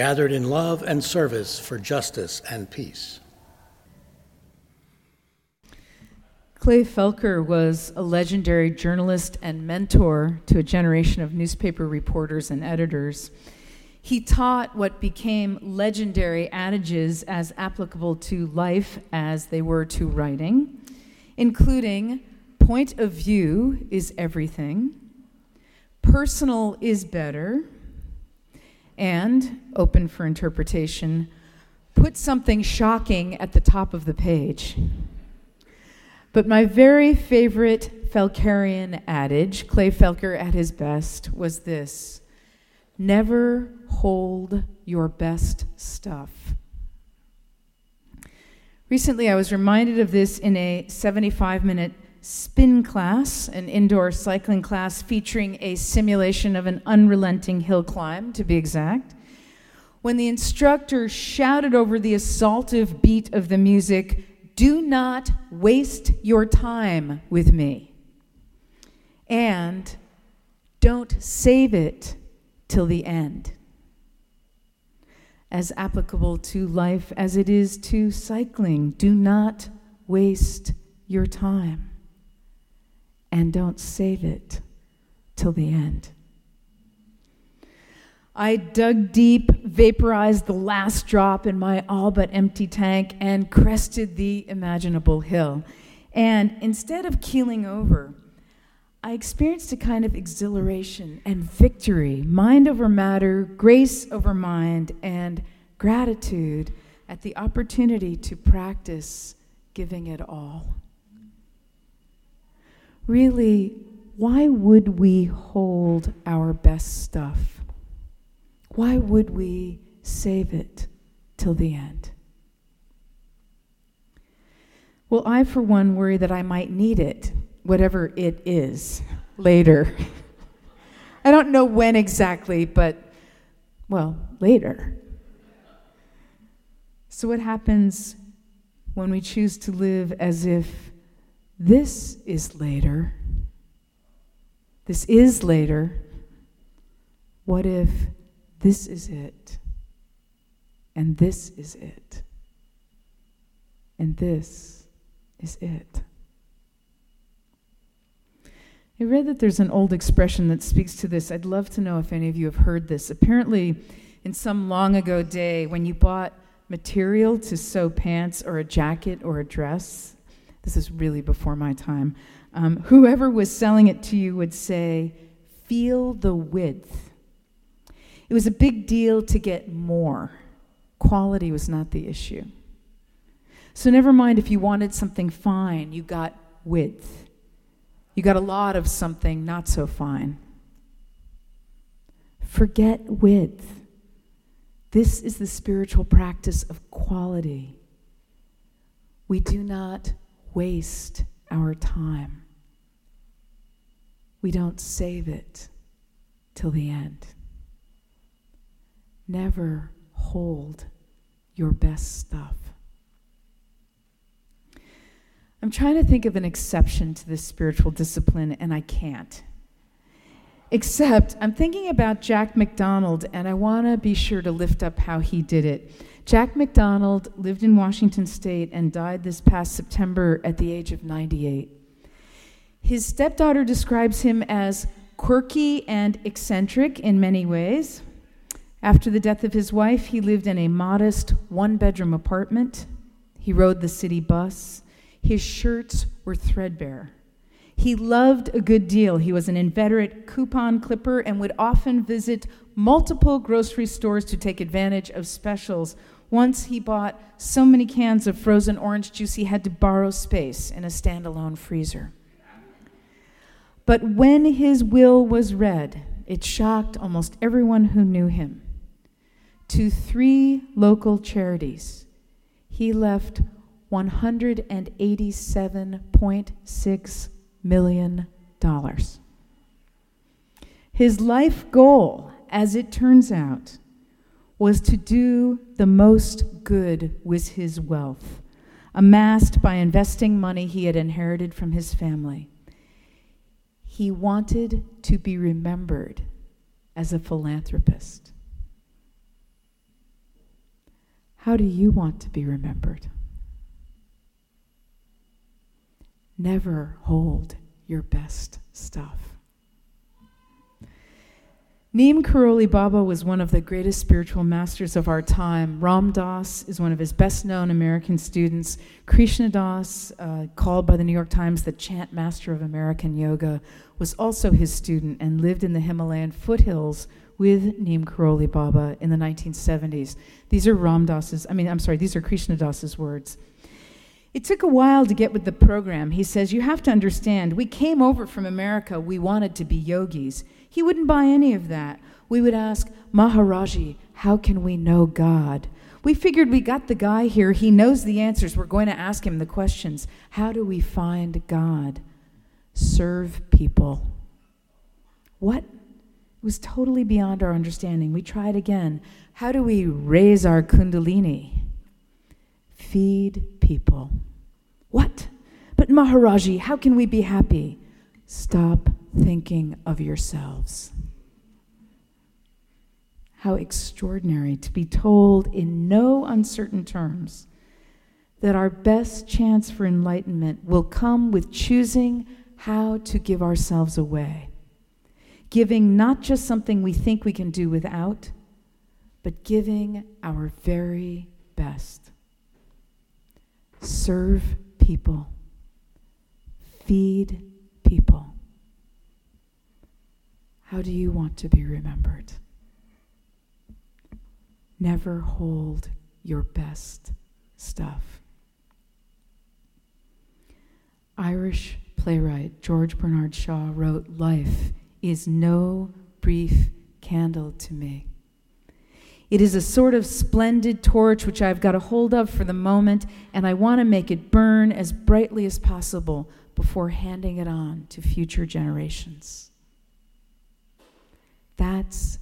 gathered in love and service for justice and peace. Clay Felker was a legendary journalist and mentor to a generation of newspaper reporters and editors. He taught what became legendary adages as applicable to life as they were to writing, including point of view is everything, personal is better, and, open for interpretation, put something shocking at the top of the page. But my very favorite Felkerian adage, Clay Felker at his best, was this never hold your best stuff. Recently, I was reminded of this in a 75 minute spin class, an indoor cycling class featuring a simulation of an unrelenting hill climb, to be exact. When the instructor shouted over the assaultive beat of the music, Do not waste your time with me. And don't save it till the end. As applicable to life as it is to cycling, do not waste your time and don't save it till the end. I dug deep, vaporized the last drop in my all but empty tank, and crested the imaginable hill. And instead of keeling over, I experienced a kind of exhilaration and victory, mind over matter, grace over mind, and gratitude at the opportunity to practice giving it all really, why would we hold our best stuff? Why would we save it till the end? Well, I, for one, worry that I might need it, whatever it is, later. I don't know when exactly, but, well, later. So, what happens when we choose to live as if this is later. This is later. What if this is it? And this is it? And this is it? I read that there's an old expression that speaks to this. I'd love to know if any of you have heard this. Apparently, in some long ago day, when you bought material to sew pants or a jacket or a dress, this is really before my time. Um, whoever was selling it to you would say, Feel the width. It was a big deal to get more. Quality was not the issue. So, never mind if you wanted something fine, you got width. You got a lot of something not so fine. Forget width. This is the spiritual practice of quality. We do not waste our time. We don't save it till the end. Never hold your best stuff. I'm trying to think of an exception to this spiritual discipline, and I can't. Except I'm thinking about Jack McDonald, and I want to be sure to lift up how he did it. Jack McDonald lived in Washington State and died this past September at the age of 98. His stepdaughter describes him as quirky and eccentric in many ways. After the death of his wife, he lived in a modest one bedroom apartment. He rode the city bus. His shirts were threadbare. He loved a good deal. He was an inveterate coupon clipper and would often visit multiple grocery stores to take advantage of specials. Once he bought so many cans of frozen orange juice he had to borrow space in a standalone freezer. But when his will was read, it shocked almost everyone who knew him. to three local charities, he left $187.6 million. dollars. His life goal, as it turns out, was to do the most good with his wealth, amassed by investing money he had inherited from his family. He wanted to be remembered as a philanthropist. How do you want to be remembered? Never hold your best stuff. Neem Karoli Baba was one of the greatest spiritual masters of our time. Ram Dass is one of his best known American students. Krishna Das, uh, called by the New York Times the chant master of American yoga, was also his student and lived in the Himalayan foothills with Neem Karoli Baba in the 1970s. These are Ram Dass's, I mean, I'm sorry, these are Krishna Das's words. It took a while to get with the program. He says, You have to understand, we came over from America, we wanted to be yogis. He wouldn't buy any of that. We would ask, Maharaji, how can we know God? We figured we got the guy here. He knows the answers. We're going to ask him the questions. How do we find God? Serve people. What? It was totally beyond our understanding. We tried again. How do we raise our kundalini? Feed people. What? But Maharaji, how can we be happy? Stop thinking of yourselves. How extraordinary to be told in no uncertain terms that our best chance for enlightenment will come with choosing how to give ourselves away. Giving not just something we think we can do without, but giving our very best. Serve people, feed people. How do you want to be remembered? Never hold your best stuff. Irish playwright George Bernard Shaw wrote Life is no brief candle to me. It is a sort of splendid torch which I've got a hold of for the moment, and I want to make it burn as brightly as possible before handing it on to future generations. That's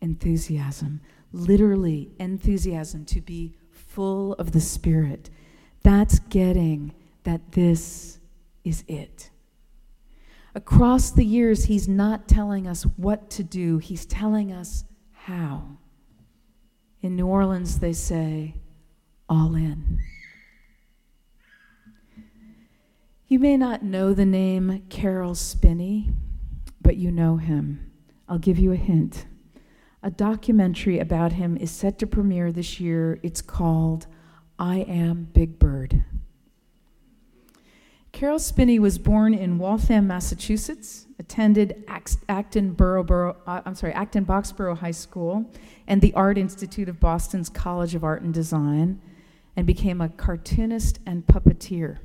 enthusiasm, literally, enthusiasm to be full of the Spirit. That's getting that this is it. Across the years, He's not telling us what to do, He's telling us how. In New Orleans, they say, all in. You may not know the name Caroll Spinney, but you know him. I'll give you a hint. A documentary about him is set to premiere this year. It's called I Am Big Bird. Caroll Spinney was born in Waltham, Massachusetts, attended Acton, Borough, uh, I'm sorry, Acton Boxborough High School and the Art Institute of Boston's College of Art and Design, and became a cartoonist and puppeteer.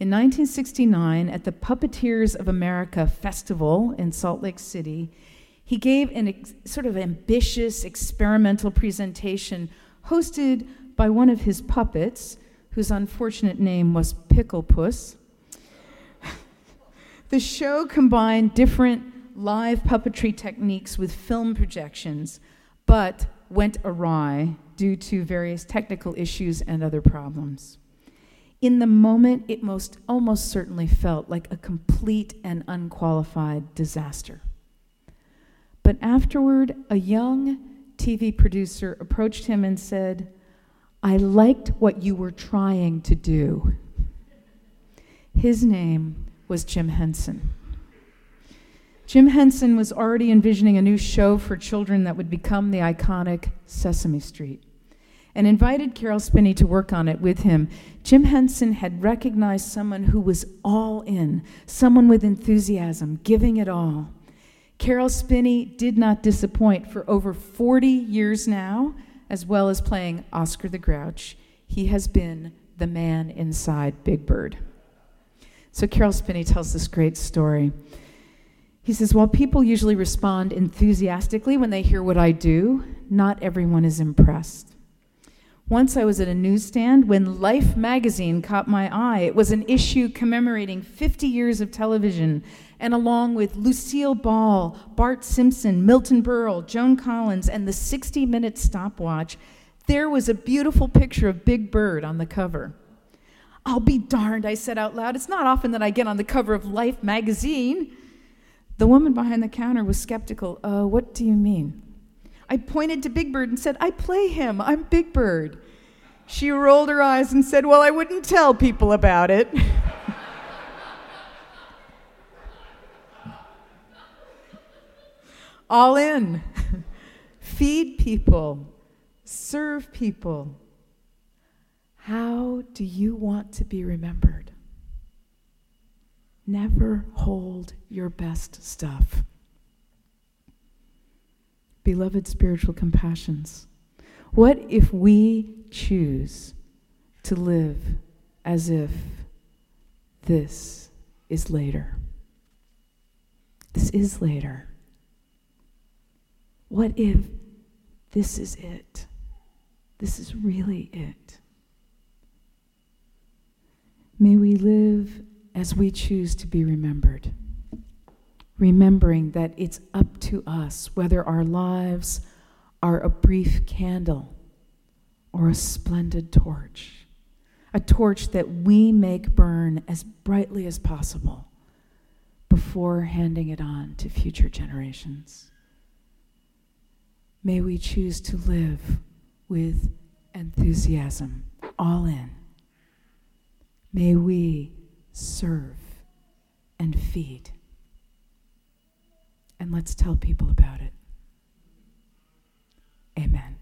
In 1969, at the Puppeteers of America Festival in Salt Lake City, he gave an ex- sort of ambitious experimental presentation hosted by one of his puppets, whose unfortunate name was Pickle Puss. the show combined different live puppetry techniques with film projections, but went awry due to various technical issues and other problems. In the moment, it most almost certainly felt like a complete and unqualified disaster. But afterward, a young TV producer approached him and said, I liked what you were trying to do. His name was Jim Henson. Jim Henson was already envisioning a new show for children that would become the iconic Sesame Street and invited Caroll Spinney to work on it with him. Jim Henson had recognized someone who was all in, someone with enthusiasm, giving it all. Caroll Spinney did not disappoint for over 40 years now, as well as playing Oscar the Grouch. He has been the man inside Big Bird. So Caroll Spinney tells this great story. He says, While people usually respond enthusiastically when they hear what I do, not everyone is impressed. Once I was at a newsstand when Life magazine caught my eye. It was an issue commemorating 50 years of television, and along with Lucille Ball, Bart Simpson, Milton Berle, Joan Collins, and the 60 minute stopwatch, there was a beautiful picture of Big Bird on the cover. I'll be darned, I said out loud. It's not often that I get on the cover of Life magazine. The woman behind the counter was skeptical. Uh, what do you mean? I pointed to Big Bird and said, I play him. I'm Big Bird. She rolled her eyes and said, Well, I wouldn't tell people about it. All in. Feed people, serve people. How do you want to be remembered? Never hold your best stuff. Beloved spiritual compassions, what if we choose to live as if this is later? This is later. What if this is it? This is really it. May we live as we choose to be remembered, remembering that it's up to us whether our lives are a brief candle or a splendid torch, a torch that we make burn as brightly as possible before handing it on to future generations. May we choose to live with enthusiasm, all in. May we serve and feed. And let's tell people about it. Amen.